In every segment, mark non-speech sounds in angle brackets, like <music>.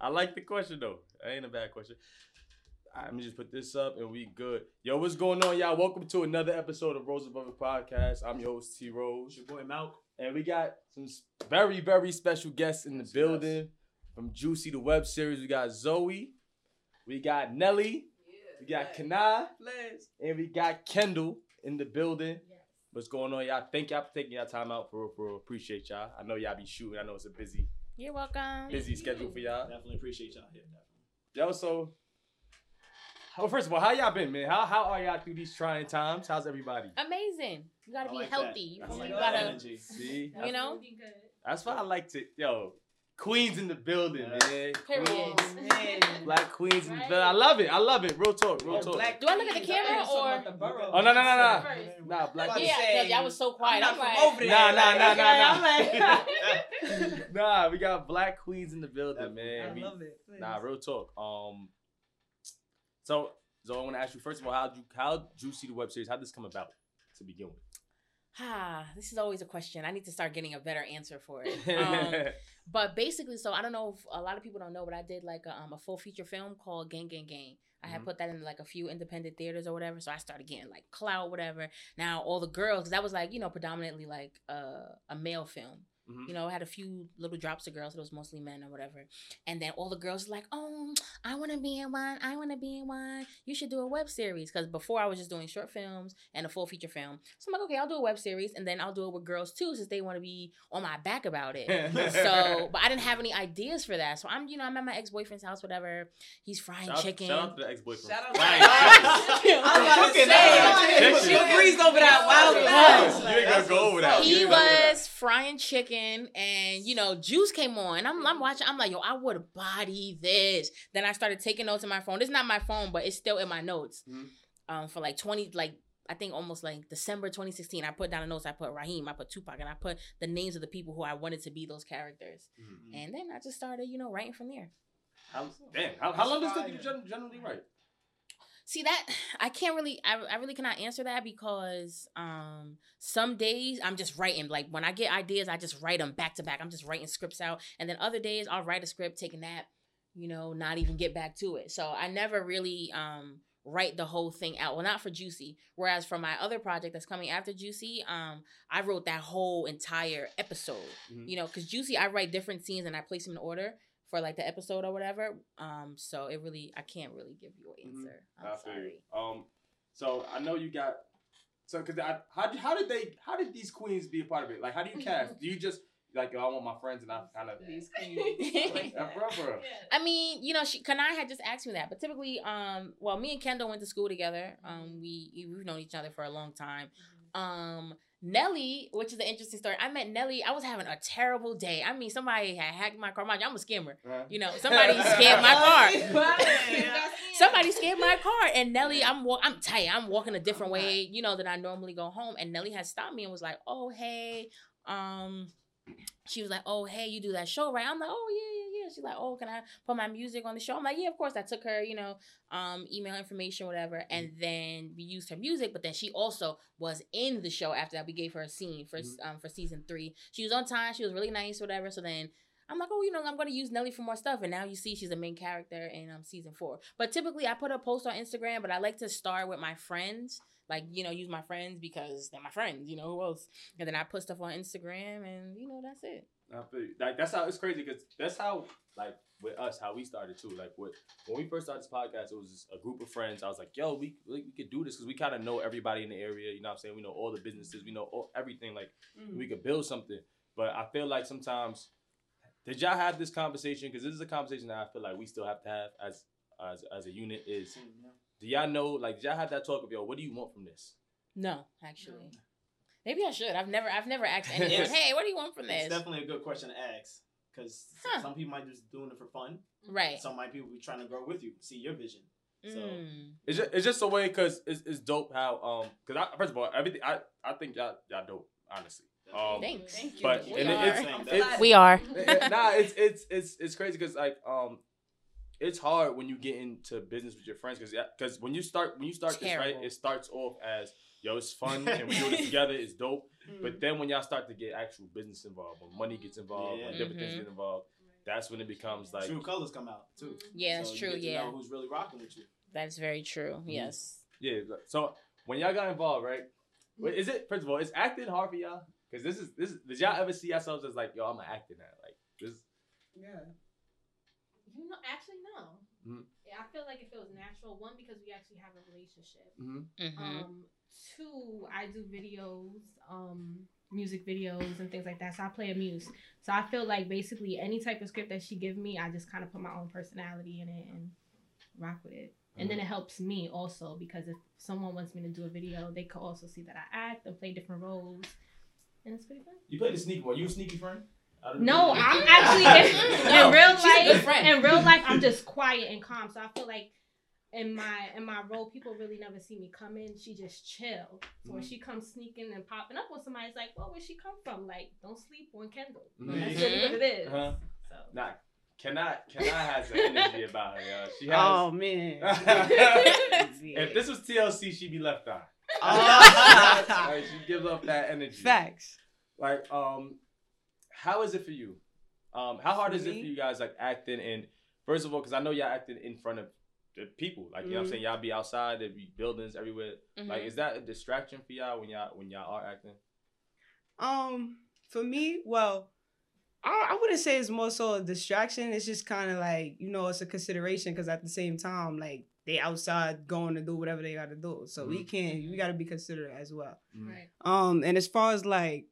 I like the question though. That ain't a bad question. All right, let me just put this up and we good. Yo, what's going on, y'all? Welcome to another episode of Rose Above the Podcast. I'm your host T Rose. It's your boy Malk. And we got some very, very special guests in the Yes, building. From Juicy the web series, we got Zoe, we got Nelly, we got Kana, and we got Kendall in the building. What's going on, y'all? Thank y'all for taking y'all time out for for appreciate y'all. I know y'all be shooting. I know it's a busy You're welcome. busy schedule for y'all. Definitely appreciate y'all here. Definitely. Yo, so well, first of all, how y'all been, man? How how are y'all through these trying times? How's everybody? Amazing. You gotta I be like healthy. That. You, I like you that gotta, energy. See, you know. that's why I like to yo. Queens in the building, Yeah. man. Queens, black queens in the building. I love it. I love it. Real talk. Real talk. Do I look at the camera or- Oh no no no no. First. Nah, black. About Yeah, say, because I was so quiet. I'm, I'm like, from over there. Nah, nah, like, nah, nah, <laughs> <laughs> nah, we got black queens in the building, man. We- love it. Nah, real talk. Um, so so I want to ask you first of all, how you how juicy the web series? How did this come about to begin with? ah, <sighs> this is always a question. I need to start getting a better answer for it. <laughs> Um, but basically, so I don't know if a lot of people don't know, but I did like a, um, a full feature film called Gang Gang Gang. I had Mhm. put that in like a few independent theaters or whatever. So I started getting like clout, whatever. Now all the girls, because that was like you know predominantly like uh, a male film. Mhm. You know, it had a few little drops of girls. It was mostly men or whatever. And then all the girls were like, "Oh, I want to be in one. I want to be in one. You should do a web series." Because before I was just doing short films and a full feature film. So I'm like, okay, I'll do a web series, and then I'll do it with girls too, since they want to be on my back about it. so, <laughs> but I didn't have any ideas for that. So I'm, you know, I'm at my ex boyfriend's house, whatever. He's frying shout, out- chicken. shout out to the ex boyfriend. Shout out to the- chicken. <laughs> I was about to say, huh? she breezed over that wild You ain't gonna go over that. He ain't gonna go over that. was frying chicken and you know juice came on and I'm, I'm watching i'm like yo i would body this then i started taking notes in my phone it's not my phone but it's still in my notes Mhm. um for like 20 like I think almost like December 2016, I put down the notes. I put Raheem, I put Tupac, and I put the names of the people who I wanted to be those characters. Mhm. And then I just started, you know, writing from there. How, damn, how, how long does it take you to generally write? See that <sighs> I can't really I, I really cannot answer that because um some days I'm just writing like when I get ideas I just write them back to back. I'm just writing scripts out and then other days I'll write a script, take a nap, you know, not even get back to it. So I never really um write the whole thing out. Well, not for Juicy. Whereas for my other project that's coming after Juicy, um I wrote that whole entire episode. Mhm. You know, cuz Juicy I write different scenes and I place them in order for like the episode or whatever. Um so it really I can't really give you an Mhm. answer. I'm I sorry. Um, so I know you got. So, cause I, how did how did they how did these queens be a part of it? Like, how do you cast? <laughs> do you just like yo, I want my friends and I kind of These <laughs> that bro, bro. I mean, you know, she Kanai had just asked me that, but typically, um, well, me and Kendall went to school together. Um, we we've known each other for a long time. Um, Nelly, which is an interesting story. I met Nelly. I was having a terrible day. I mean, somebody had hacked my car. I'm a scammer. Huh? You know, somebody <laughs> scammed my car. Somebody scammed my car, and Nelly, I'm wa- I'm tight. I'm walking a different way, you know, than I normally go home. And Nelly had stopped me and was like, "Oh hey," um, she was like, "Oh hey, you do that show, right?" I'm like, "Oh yeah, yeah, yeah." She's like, "Oh, can I put my music on the show?" I'm like, "Yeah, of course." I took her, you know, um, email information, whatever, and then we used her music. But then she also was in the show after that. We gave her a scene for um for season three. She was on time. She was really nice, whatever. So then I'm like, oh, you know, I'm gonna use Nelly for more stuff, and now you see she's a main character in um season four. But typically, I put a post on Instagram, but I like to start with my friends, like you know, use my friends because they're my friends. You know who else? And then I put stuff on Instagram, and you know, that's it. I feel. Like that's how it's crazy because that's how like with us how we started too. Like with when we first started this podcast, it was just a group of friends. I was like, yo, we we, we could do this because we kind of know everybody in the area. You know what I'm saying? We know all the businesses. We know all, everything. Like mm. we could build something. But I feel like sometimes did y'all have this conversation? Because this is a conversation that I feel like we still have to have as as as a unit. Is do y'all know like did y'all have that talk of yo? What do you want from this? No, actually, maybe I should. I've never, I've never asked anyone, Yes. hey, what do you want from It's this? definitely a good question to ask because Huh. some people might just doing it for fun. Right. Some might people be trying to grow with you, see your vision. So Mm. It's just, it's just a way because it's, it's dope how um because I first of all everything I I think y'all y'all dope honestly um Thanks. Thank you. but We and it- are. it's, it's. We are. <laughs> nah it's it's it's it's crazy because like um it's hard when you get into business with your friends because because when you start when you start this right it starts off as yo it's fun <laughs> and we do it together it's dope but then when y'all start to get actual business involved when money gets involved when Yeah. different things Mhm. get involved that's when it becomes like True colors come out too. Yeah, that's So you true. get to Yeah, know who's really rocking with you. that's very true. Yes. yeah. So when y'all got involved, right? Wait, Is it first of all, is acting hard for y'all? Because this is this is, did y'all ever see yourselves as like, yo, I'm an actor now? Like this. Yeah. You know, actually, no. Mhm. Yeah, I feel like it feels natural. One, because we actually have a relationship. Mm-hmm. hmm Um, two, I do videos, um, music videos and things like that. So I play a muse. So I feel like basically any type of script that she give me, I just kind of put my own personality in it and rock with it. And then it helps me also because if someone wants me to do a video, they could also see that I act and play different roles, and it's pretty fun. You played the sneaky one. You a sneaky friend? Out of the No. I'm actually in, <laughs> No, in real she's a good life. In real life, I'm just quiet and calm. So I feel like in my in my role, people really never see me come in. She just chill. So when Mhm. she comes sneaking and popping up on somebody, it's like, well, where she come from? Like, don't sleep on Kendall. Mhm. That's really what it is. Uh-huh. So Nah, cannot cannot has an energy about her, yo. She has. Oh man. <laughs> if this was TLC, she'd be left out. Oh. <laughs> like, she gives up that energy. Facts. Like, um, how is it for you? Um, how hard For is it for you guys like acting and first of all, because I know y'all acting in front of the people. Like, you know what I'm saying? Y'all be outside, there be buildings everywhere. Mm-hmm. Like, is that a distraction for y'all when y'all when y'all are acting? Um, for me, well, I, I wouldn't say it's more so a distraction. It's just kind of like you know, it's a consideration because at the same time, like they outside going to do whatever they got to do. So we can't. We got to be considerate as well. Mm. right. Um, and as far as like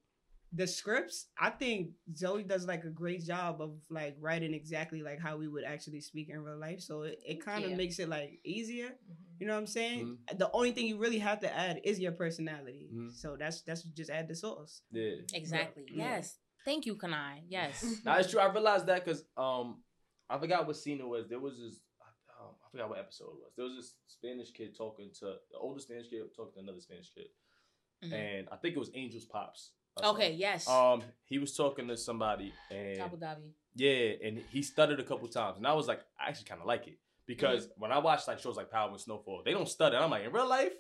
the scripts, I think Zoe does like a great job of like writing exactly like how we would actually speak in real life. So it, it kind of Yeah. makes it like easier. Mhm. You know what I'm saying? The only thing you really have to add is your personality. Mhm. So that's that's just add the sauce. Yeah. Exactly. Yeah. Yes. Thank you, Kanai. Yes. <laughs> Now it's true. I realized that because um, I forgot what scene it was. There was this. Um, I forgot what episode it was. There was this Spanish kid talking to the older Spanish kid talking to another Spanish kid, Mhm. and I think it was Angel's pops. Okay. Yes. Um, he was talking to somebody, and Abu Dhabi. yeah, and he stuttered a couple times, and I was like, I actually kind of like it because Mm-hmm. when I watch like shows like Power and Snowfall, they don't stutter. I'm like, in real life,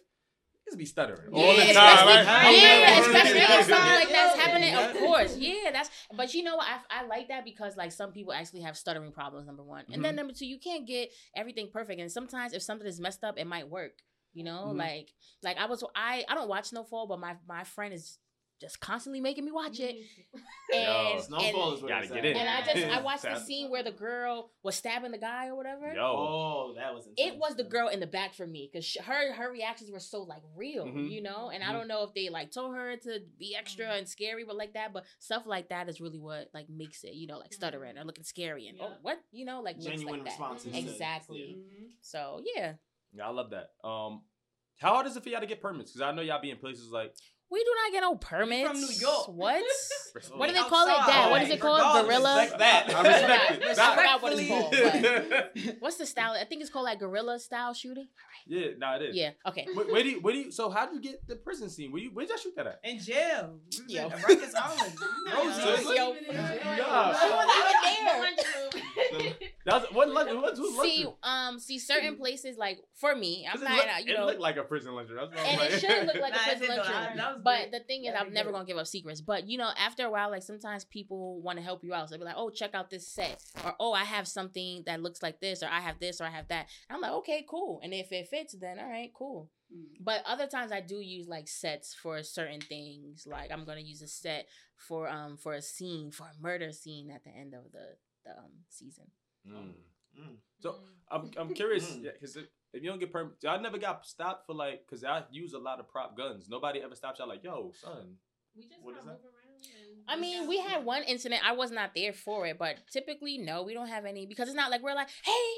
just be stuttering Yeah, all the time. especially, Like, yeah, especially if something like that's happening. Of course, yeah, that's. But you know what? I, I like that because like some people actually have stuttering problems. Number one, and then Mhm. number two, you can't get everything perfect. And sometimes if something is messed up, it might work. You know, Mhm. like like I was I I don't watch Snowfall, but my my friend is just constantly making me watch it. <laughs> And, and, Snowfall is where Gotta get at. in. and I just I <laughs> watched the scene where the girl was stabbing the guy or whatever. Yo, Oh, that was intense. It was the girl in the back for me because her her reactions were so like real, Mhm. you know. And Mhm. I don't know if they like told her to be extra and scary, but like that. But stuff like that is really what like makes it, you know, like stuttering or looking scary and oh what you know like genuine like responses. to- Exactly. yeah. So yeah, yeah, I love that. Um, how hard is it for y'all to get permits? Because I know y'all be in places like we do not get no permits. New York. <laughs> What? What do they call it? Dad, what is it called? Guerrilla. respect that. I respect it. I forgot what it's called. <laughs> What's the style? I think it's called like guerrilla style shooting. Yeah. nah, it is. Yeah. Okay. Where, where do you, where do you, so how do you get the prison scene? Where you, where'd y'all shoot that at? In jail. We was Yo. at Rikers Island. <laughs> Rosie. Rosie. Yo, Yeah. She wasn't. That was, what lunch, what, who's lunch? See, um, see certain places like for me, I'm 'Cause not, it, look, you it looked like a prison luncheon. That's what I'm and like. it should look like Nah, a it prison did though. luncheon. That was But the thing is, I'm never gonna give up secrets. But you know, after a while, like sometimes people want to help you out. So they'll be like, "Oh, check out this set," or "Oh, I have something that looks like this," or "I have this," or "I have that." And I'm like, "Okay, cool." And if it fits, then all right, cool. But other times I do use like sets for certain things. Like I'm gonna use a set for um for a scene for a murder scene at the end of the the um season. Mm. Mm. So I'm I'm curious, Mm. <laughs> yeah, because if, if you don't get permit, y'all never got stopped for like, because I use a lot of prop guns. Nobody ever stops y'all like, yo, son. We just What not is that? move around. I mean, we had one incident. I was not there for it, but typically, no, we don't have any because it's not like we're like, hey,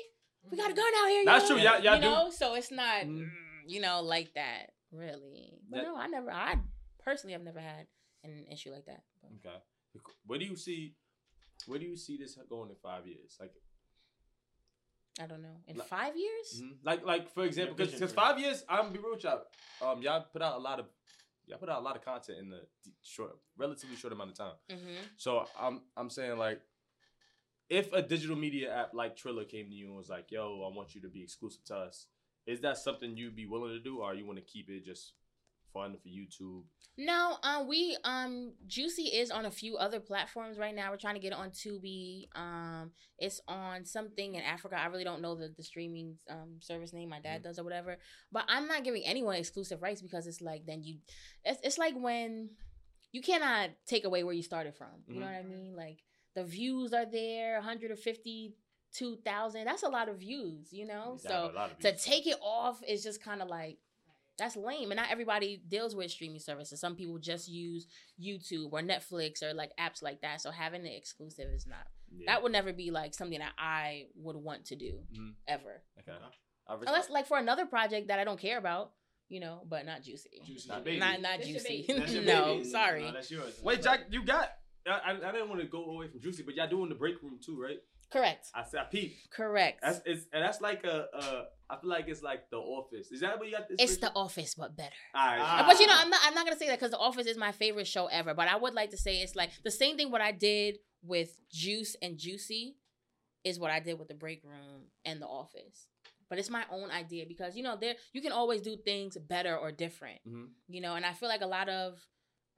we got a gun out here. That's yo," true, y'all- y'all you do. know, so it's not, Mhm. mm, you know, like that really. But That- no, I never. I personally have never had an issue like that. Okay. Where do you see, where do you see this going in five years? Like, I don't know. In Like- five years, mhm. like, like for example, Yeah, because vision five years, I'm gonna be real with y'all. Um, y'all put out a lot of, y'all put out a lot of content in the short, relatively short amount of time. mm-hmm. So I'm I'm saying like, if a digital media app like Triller came to you and was like, "Yo, I want you to be exclusive to us," is that something you'd be willing to do, or you want to keep it just fun for YouTube? No, um, we um, Juicy is on a few other platforms right now. We're trying to get it on Tubi. Um, it's on something in Africa. I really don't know the the streaming um service name. My dad Mm-hmm. does or whatever. But I'm not giving anyone exclusive rights because it's like then you, it's it's like when you cannot take away where you started from. You know Mhm. what I mean? Like the views are there, 152,000. That's a lot of views. You know, so of to take it off is just kind of like that's lame and not everybody deals with streaming services some people just use youtube or netflix or like apps like that so having the exclusive is not Yeah. that would never be like something that i would want to do Mhm. ever Okay. Unless like for another project that i don't care about you know but not juicy Juicy Not baby. not not juicy baby. That's <laughs> your no sorry No, that's yours. Wait, Jack, you got. I, I, I didn't want to go away from Juicy, but y'all doing the break room too, right? Correct I said I peeped. correct That's it's and that's like a uh feel like it's like the office. Is that what you got this? it's picture? the office but better Alright. Ah. But you know, I'm not. I'm not gonna say that because The Office is my favorite show ever. But I would like to say it's like the same thing. What I did with Juice and Juicy is what I did with The Break Room and The Office. But it's my own idea because you know there you can always do things better or different. Mhm. You know, and I feel like a lot of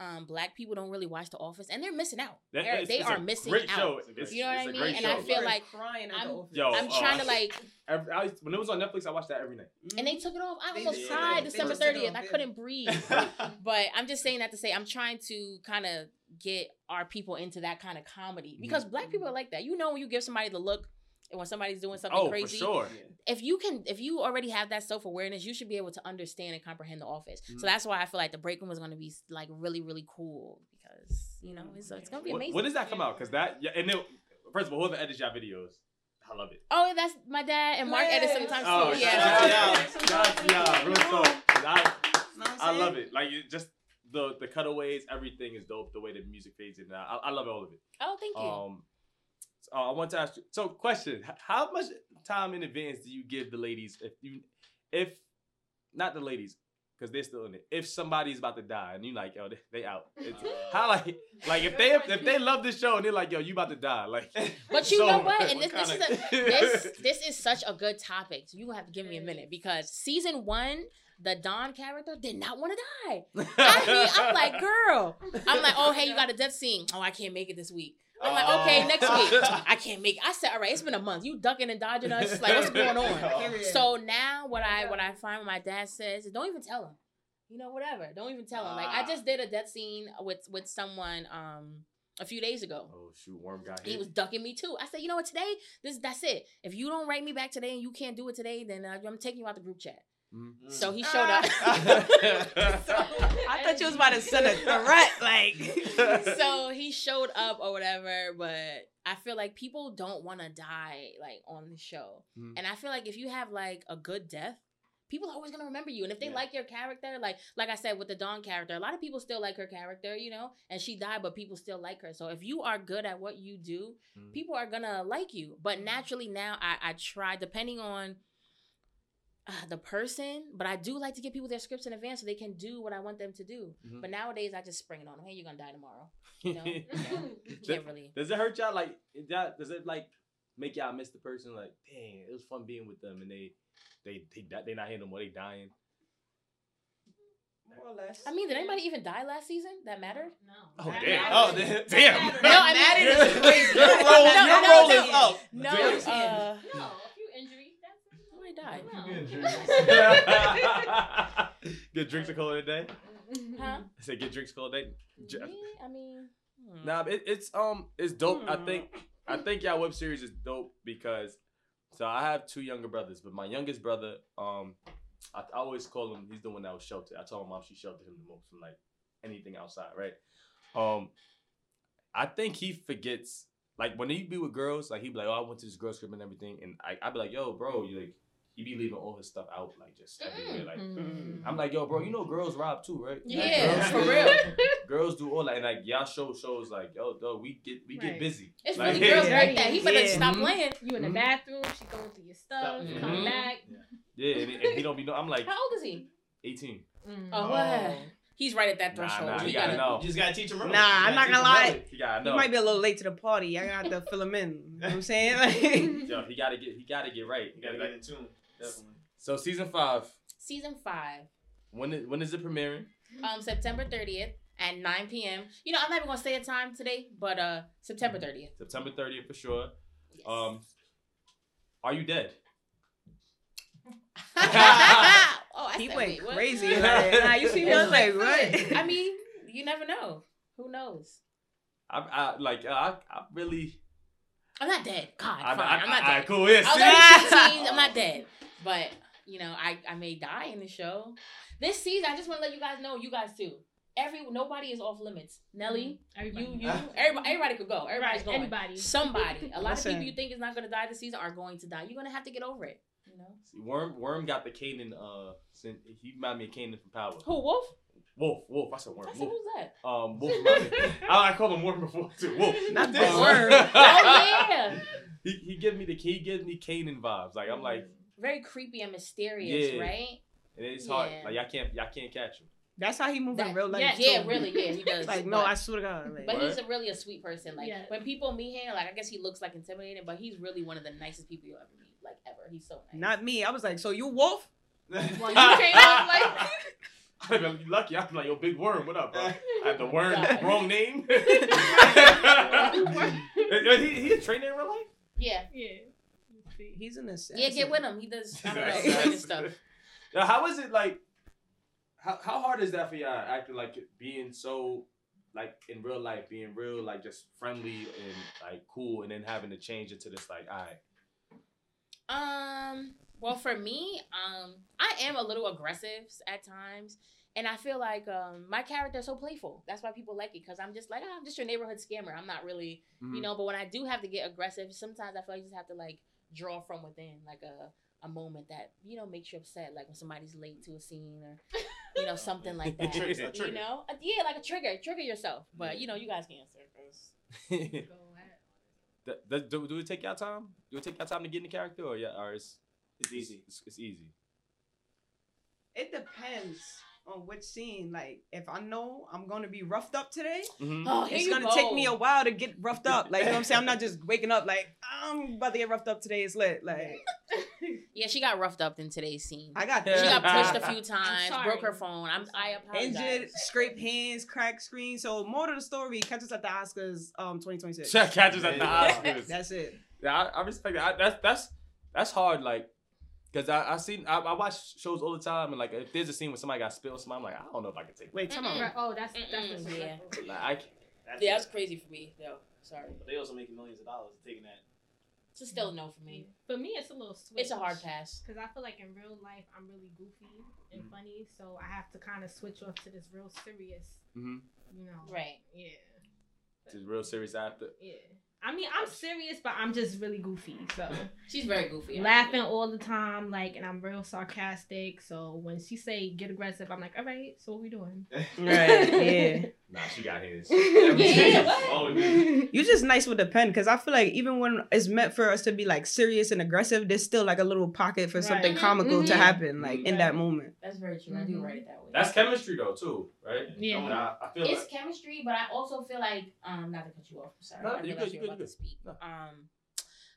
um, black people don't really watch The Office and they're missing out. That- They're- it's- they are missing out. Show. It's a great It's- You know what I mean? great And I show. feel like crying I'm- Yo, I'm uh, trying to like, Every, I when it was on Netflix, I watched that every night. and they took it off. I They almost did. cried They December just took it thirtieth. I couldn't breathe. <laughs> but I'm just saying that to say I'm trying to kind of get our people into that kind of comedy because black people are like that. You know, when you give somebody the look and when somebody's doing something Oh, crazy, for sure. if you can, if you already have that self awareness, you should be able to understand and comprehend the office. Mhm. So that's why I feel like the break room is going to be like really, really cool because you know it's, it's going to be amazing. When does that come out? Because that yeah, and then first of all, whoever edits y'all videos, I love it. oh, that's my dad and Mark edit sometimes Oh, too. shout Yeah. out, shout out real talk. 'Cause I, I'm I love it. Like it just the the cutaways, everything is dope. The way the music fades in. I, I love all of it. Oh, thank you. Um, so, uh, I want to ask you. So, question: How much time in advance do you give the ladies if you, if not the ladies, because they're still in it. If somebody's about to die and you like, yo, they, they out. <laughs> It's, how like like if they if they love this show and they're like, yo, you about to die, like. <laughs> But you so, know what? <laughs> And this, this is a this this is such a good topic. So you gonna have to give me a minute because season one, the Dawn character did not want to die. I mean, I'm like, girl. I'm like, oh hey, you got a death scene. Oh, I can't make it this week. I'm like, okay, next week. <laughs> I can't make it. I said, all right, it's been a month. You ducking and dodging us. Like, what's <laughs> going on? So now what I what I find when my dad says is don't even tell him. You know, whatever. Don't even tell him. Like I just did a death scene with with someone um a few days ago. Oh shoot, worm got hit. He was ducking me too. I said, you know what? Today, this that's it. If you don't write me back today and you can't do it today, then uh, I'm taking you out the group chat. Mhm. So he showed up. <laughs> <laughs> I thought you was about to send a <laughs> threat, like. so he showed up or whatever. But I feel like people don't want to die like on the show, Mhm. and I feel like if you have like a good death. People are always gonna remember you, and if they Yeah. like your character, like like I said with the Dawn character, a lot of people still like her character, you know, and she died, but people still like her. So if you are good at what you do, Mhm. people are gonna like you. But naturally now I, I try depending on uh, <sighs> the person, but I do like to give people their scripts in advance so they can do what I want them to do. Mhm. But nowadays I just spring it on them. Hey, you're gonna die tomorrow. You know? You Does- <laughs> <laughs> can't really. Does it hurt y'all? Like, is that, does it like make y'all miss the person? Like, dang, it was fun being with them, and they, they, they, di- they not here no more. They dying. More or less. I mean, did anybody even die last season that mattered? No. Oh That damn! matters. Oh damn! damn. No, I That mean, is crazy. Your No, roll, no, your no, roll no. is up. no, uh, No, a few injuries. That's somebody died. No. get drinks a cold today. Huh? I said get drinks cold day. J- Yeah, I mean, hmm. Nah, it, it's um, it's dope. I Hmm. think I think y'all web series is dope because so I have two younger brothers, but my youngest brother, um, I, I always call him. He's the one that was sheltered. I told my mom she sheltered him the most from like anything outside, right? Um, I think he forgets like when he be with girls, like he be like, oh, I went to this girl trip and everything, and I I be like, yo, bro, you like. He be leaving all his stuff out, like just everywhere. Like Mm. I'm like, yo, bro, you know girls rob too, right? Yeah, girls, for real. <laughs> girls do all that, and like y'all show shows like, yo, though we get we get busy. It's Like, really girls yeah. <laughs> like that. He better Yeah. stop Mhm. playing. You in the Mhm. bathroom, she going through your stuff, Mhm. come back. Yeah, and, and he don't be know. I'm like How old is he? 18. Mm. Oh, Oh. what? He's right at that threshold. nah, nah, You gotta gotta- know. You just gotta teach him. Nah, I'm not gonna lie. He gotta You know. might be a little late to the party. I got to fill him in. You know what I'm saying? Like, <laughs> Yo, he gotta get he gotta get right. He gotta get in tune. Definitely. So season five, Season five. when is, when is it premiering? Um, September 30th at 9 p.m. You know, I'm not even gonna say a time today, but uh, September 30th. September 30th for sure. Um, are you dead? <laughs> oh, I He said, went wait, what? crazy. <laughs> about it. Nah, you see me? I was like, what? I mean, you never know. Who knows? I, I like I, I really. I'm not dead. God, I, fine. I, I'm not I, dead. cool. Yes. I'll go to scenes. I'm not dead, but you know, I I may die in the show. This season, I just want to let you guys know, you guys too. Every nobody is off limits. Nelly, Everybody. you, you, everybody, everybody could go. Everybody's Right, going. anybody. Somebody. A lot of people you think is not gonna die this season are going to die. You're gonna have to get over it. You know. See, Worm Worm got the Kanan. Uh, sin- he reminded me of Kanan from Power. Who Wolf? Wolf. Wolf. I said Worm. I said, Wolf. who's that? Um, Wolf. <laughs> I, I called him Worm before too. Wolf. <laughs> Not this Um, Worm. Oh yeah. <laughs> he he gives me the he gives me Kanan vibes. Like I'm like, Very creepy and mysterious, Yeah. right? and it's hard. Like y'all can't y'all can't catch him. That's how he move in real life. yeah, too. Yeah, really, yeah, he <laughs> does. Like, no, but, I swear to God. Like, but What? he's a really a sweet person. Like Yeah. when people meet him, like I guess he looks like intimidating, but he's really one of the nicest people you'll ever meet. Like ever. He's so nice. not me. I was like, so you wolf? Well, you <laughs> came out like <laughs> I'm like, you lucky. I'm like, yo, big worm. What up, bro? I had the worm God. wrong name. he he a trainer in real life. Yeah. yeah. He's an assassin. Yeah, get with him. He does I don't know, He's an stuff. <laughs> Now, how is it like? How how hard is that for y'all acting like being so like in real life, being real like just friendly and like cool, and then having to change it to this like, all right, Um, well, for me, um, I am a little aggressive at times, and I feel like um, my character is so playful. That's why people like it because I'm just like ah, I'm just your neighborhood scammer. I'm not really, Mm-hmm. you know. But when I do have to get aggressive, sometimes I feel like you just have to like draw from within, like a a moment that you know makes you upset, like when somebody's late to a scene or you know something like <laughs> that. Triggers, a you trigger. know, Uh, yeah, like a trigger, trigger yourself. But you know, you guys can answer. 'cause- Go <laughs> ahead. Th- th- do, do it take y'all time? Do it take y'all time to get in the character, or yeah, or it's It's easy. It's, it's easy. It depends on which scene. Like, if I know I'm gonna be roughed up today, Mhm. Oh, it's gonna go. take me a while to get roughed up. Like, you know what I'm saying? I'm not just waking up like I'm about to get roughed up today. It's lit. Like, <laughs> Yeah, she got roughed up in today's scene. I got that. She got <laughs> pushed a few times, broke her phone. I'm, I apologize. injured, scraped hands, cracked screen. So, more to the story, catch us at the Oscars, um, 2026. <laughs> Catches at the Oscars. That's it. Yeah, I, I respect that. I, that's that's that's hard. Like, cause I I seen I, I watch shows all the time, and like if there's a scene where somebody got spilled, something, I'm like, I don't know if I can take. It. Wait, come on. Oh, that's that's Mm-mm, disrespectful. That. Like, I can't. That's Yeah, that's crazy for me. though. sorry. But they also making millions of dollars taking that. It's a still a no for me. For me, it's a little switch. It's a hard pass. Because I feel like in real life, I'm really goofy and Mhm. funny, so I have to kind of switch off to this real serious, Mm-hmm. you know. Right. Yeah. Just real serious after. Yeah. I mean, I'm serious, but I'm just really goofy. So She's very goofy. laughing all the time, like, and I'm real sarcastic. So when she say get aggressive, I'm like, all right. So what we doing? <laughs> Right, yeah. Nah, she got his. <laughs> Yeah, what? Oh, man. You just nice with the pen because I feel like even when it's meant for us to be like serious and aggressive, there's still like a little pocket for Right. something Mhm, comical to mhm. happen, like in that moment. That's very true. I do Mhm. write it that way. That's chemistry though too, right? Yeah. And I, I feel it's like chemistry, but I also feel like um not to cut you off. Sorry, No, I you realized good, you you were good, you to speak. No. Um,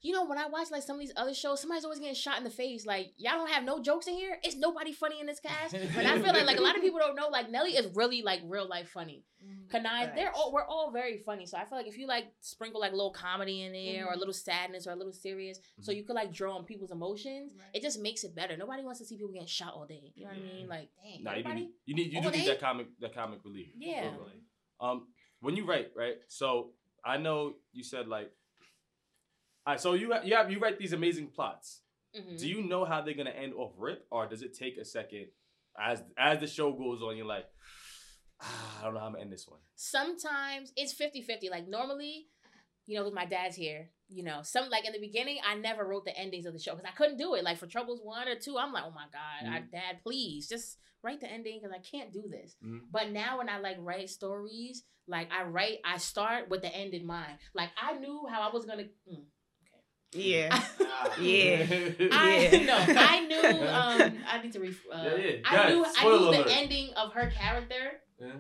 you know when I watch like some of these other shows, somebody's always getting shot in the face. Like y'all don't have no jokes in here. It's nobody funny in this cast. <laughs> But I feel like like a lot of people don't know. Like Nelly is really like real life funny. Kanai, they're all we're all very funny. So I feel like if you like sprinkle like a little comedy in there or a Mhm. little sadness or a little serious, so you could like draw on people's emotions, Right. it just makes it better. Nobody wants to see people getting shot all day. You know what I mean? Like, dang, nah, you everybody. need you need you do All need day? that comic that comic relief. Yeah. Definitely. Um, when you write, right? So I know you said like, all right. So you you have you write these amazing plots. Mhm. Do you know how they're gonna end off rip, or does it take a second as as the show goes on? You're like, ah, <sighs> I don't know how I'm gonna end this one. sometimes it's 50-50 like normally you know with my dad's here you know some like in the beginning i never wrote the endings of the show because i couldn't do it like for troubles one or two i'm like oh my god I, Mhm. dad please just write the ending because i can't do this Mhm. but now when i like write stories like i write i start with the end in mind like i knew how i was gonna mm, Yeah. Ah. <laughs> Yeah. <laughs> I Yeah. no, I knew. Um, I need to re. Uh, Yeah, yeah. I knew. ahead. I knew alert. the ending of her character Yeah.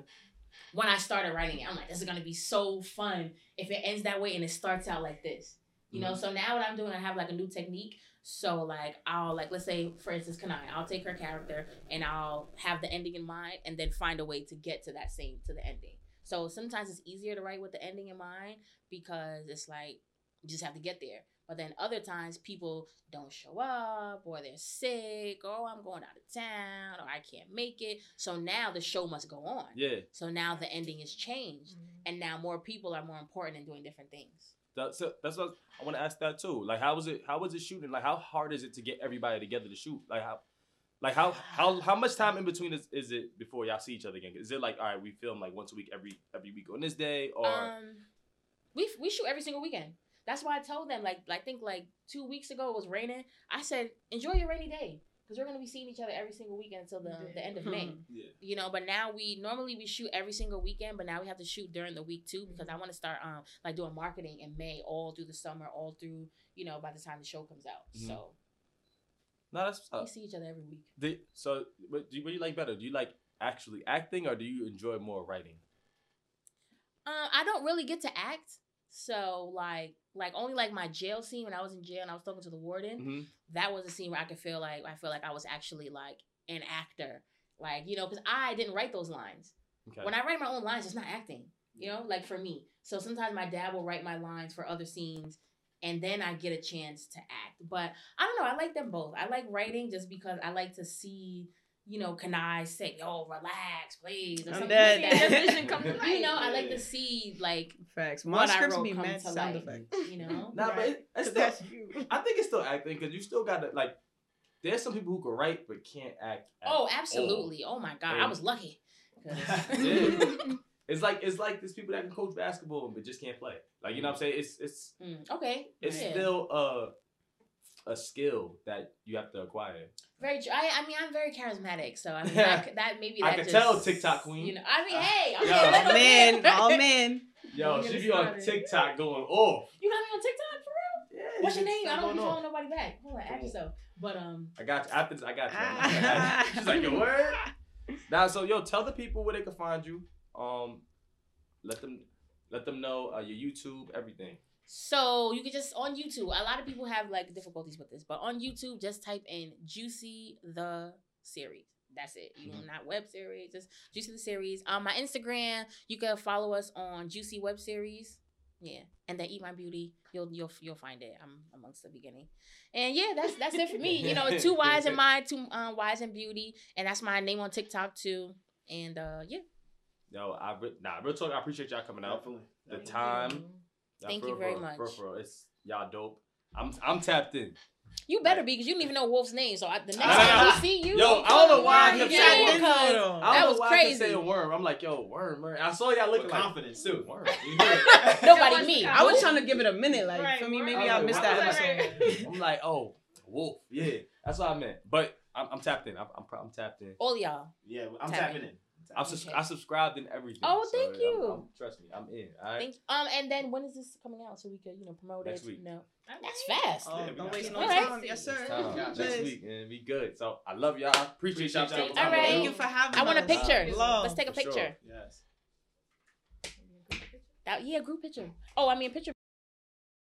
when I started writing it. I'm like, this is gonna be so fun if it ends that way and it starts out like this. You know, so now what I'm doing, I have like a new technique. So like I'll like let's say for instance Kanai, I'll take her character and I'll have the ending in mind and then find a way to get to that same to the ending. So sometimes it's easier to write with the ending in mind because it's like you just have to get there. But then other times people don't show up or they're sick or oh, I'm going out of town or I can't make it. So now the show must go on. Yeah. So now the ending is changed and now more people are more important in doing different things. That's that's what I want to ask that too. Like, how was it? How was it shooting? Like, how hard is it to get everybody together to shoot? Like, how, like how how how much time in between is, is it before y'all see each other again? Is it like, all right, we film like once a week every every week on this day, or Um, we we shoot every single weekend. That's why I told them like I think like two weeks ago it was raining. I said enjoy your rainy day because we're gonna be seeing each other every single weekend until the, the end of May. <laughs> Yeah. You know, but now we normally we shoot every single weekend, but now we have to shoot during the week too because I want to start um like doing marketing in May all through the summer, all through you know by the time the show comes out. Mhm. So no? That's uh, we see each other every week. the, so. What do, you, what do you like better? Do you like actually acting, or do you enjoy more writing? Um, I don't really get to act. So like like only like my jail scene when I was in jail and I was talking to the warden. Mm-hmm. That was a scene where I could feel like I feel like I was actually like an actor. Like, you know, because I didn't write those lines. Okay. When I write my own lines, it's not acting. You know, like for me. So sometimes my dad will write my lines for other scenes and then I get a chance to act. But I don't know, I like them both. I like writing just because I like to see you know, can I say, "Yo, relax, please"? Or I'm something dead. like that. Vision come <laughs> to you know, I like to see like Facts. what My I scripts wrote be come mad to sound life. effects. You know, <laughs> Nah, but it, it's 'Cause <laughs> still. that's you. I think it's still acting because you still got to like. There's some people who can write but can't act. at Oh, all. absolutely. Oh my god, I was lucky. It's like it's like there's people that can coach basketball but just can't play. Like you know what I'm saying? It's it's Mm, okay. it's yeah. still a a skill that you have to acquire. very true. I, I mean, I'm very charismatic, so I mean, that, that maybe I that can just, tell, TikTok queen. You know, I mean, hey, I'm Yo. All men, all men. Yo, she be on started. TikTok going off. You got me on TikTok for real? Yeah, What's your name? I don't going be on. following nobody back. Hold on, ask yourself. But um, I got you. After this, I got you. I got you. She's like, yo, word. Now, so yo, tell the people where they can find you. Um, let them let them know uh, your YouTube, everything. So you can just on YouTube. A lot of people have like difficulties with this, but on YouTube, just type in "Juicy the Series." That's it. You know, Mhm. not web series, just Juicy the Series. Um, my Instagram, you can follow us on Juicy Web Series. Yeah, and then Eat My Beauty, you'll you'll you'll find it. I'm amongst the beginning, and yeah, that's that's it for me. You know, two <laughs> wise in mine, two um, Y's in beauty, and that's my name on TikTok too. And uh, yeah, Yo, I re- nah, real talk. I appreciate y'all coming out. Definitely. The Definitely. time. Nah, Thank for you real, very for real, much. For real, for. It's y'all dope. I'm I'm tapped in. You better be because you don't even know Wolf's name. So I, the next Nah, nah, time we see you, Yo, I don't know why I around kept here saying because Wolf. Hold I on. don't That know was why I kept crazy. saying worm. I'm like, yo, worm, worm. I saw y'all looking like confidence too. worm. You <laughs> hear? <laughs> Nobody me. I was trying to give it a minute. Like Right, for me, maybe I I missed like, that wow. episode. <laughs> I'm like, oh, wolf. Yeah, that's what I meant. But I'm, I'm tapped in. I'm, I'm, I'm tapped in. all y'all. Yeah, I'm Tap tapping in. In. I'm sus- I subscribed in everything. Oh, so, thank I'm- you. I'm- trust me, I'm in. All right. Thank um, and then when is this coming out so we could you know promote Next it? week. No, that's fast. Oh, Yeah, we don't got waste no Alright. time. Yes, sir. Time. Got Next you. week and be good. So I love y'all. Appreciate, y'all. Appreciate y'all. taking All time to right. do. Thank you for having me. I want a picture. Love. Let's take a For sure. picture. Yes. That yeah, group picture. Oh, I mean a picture.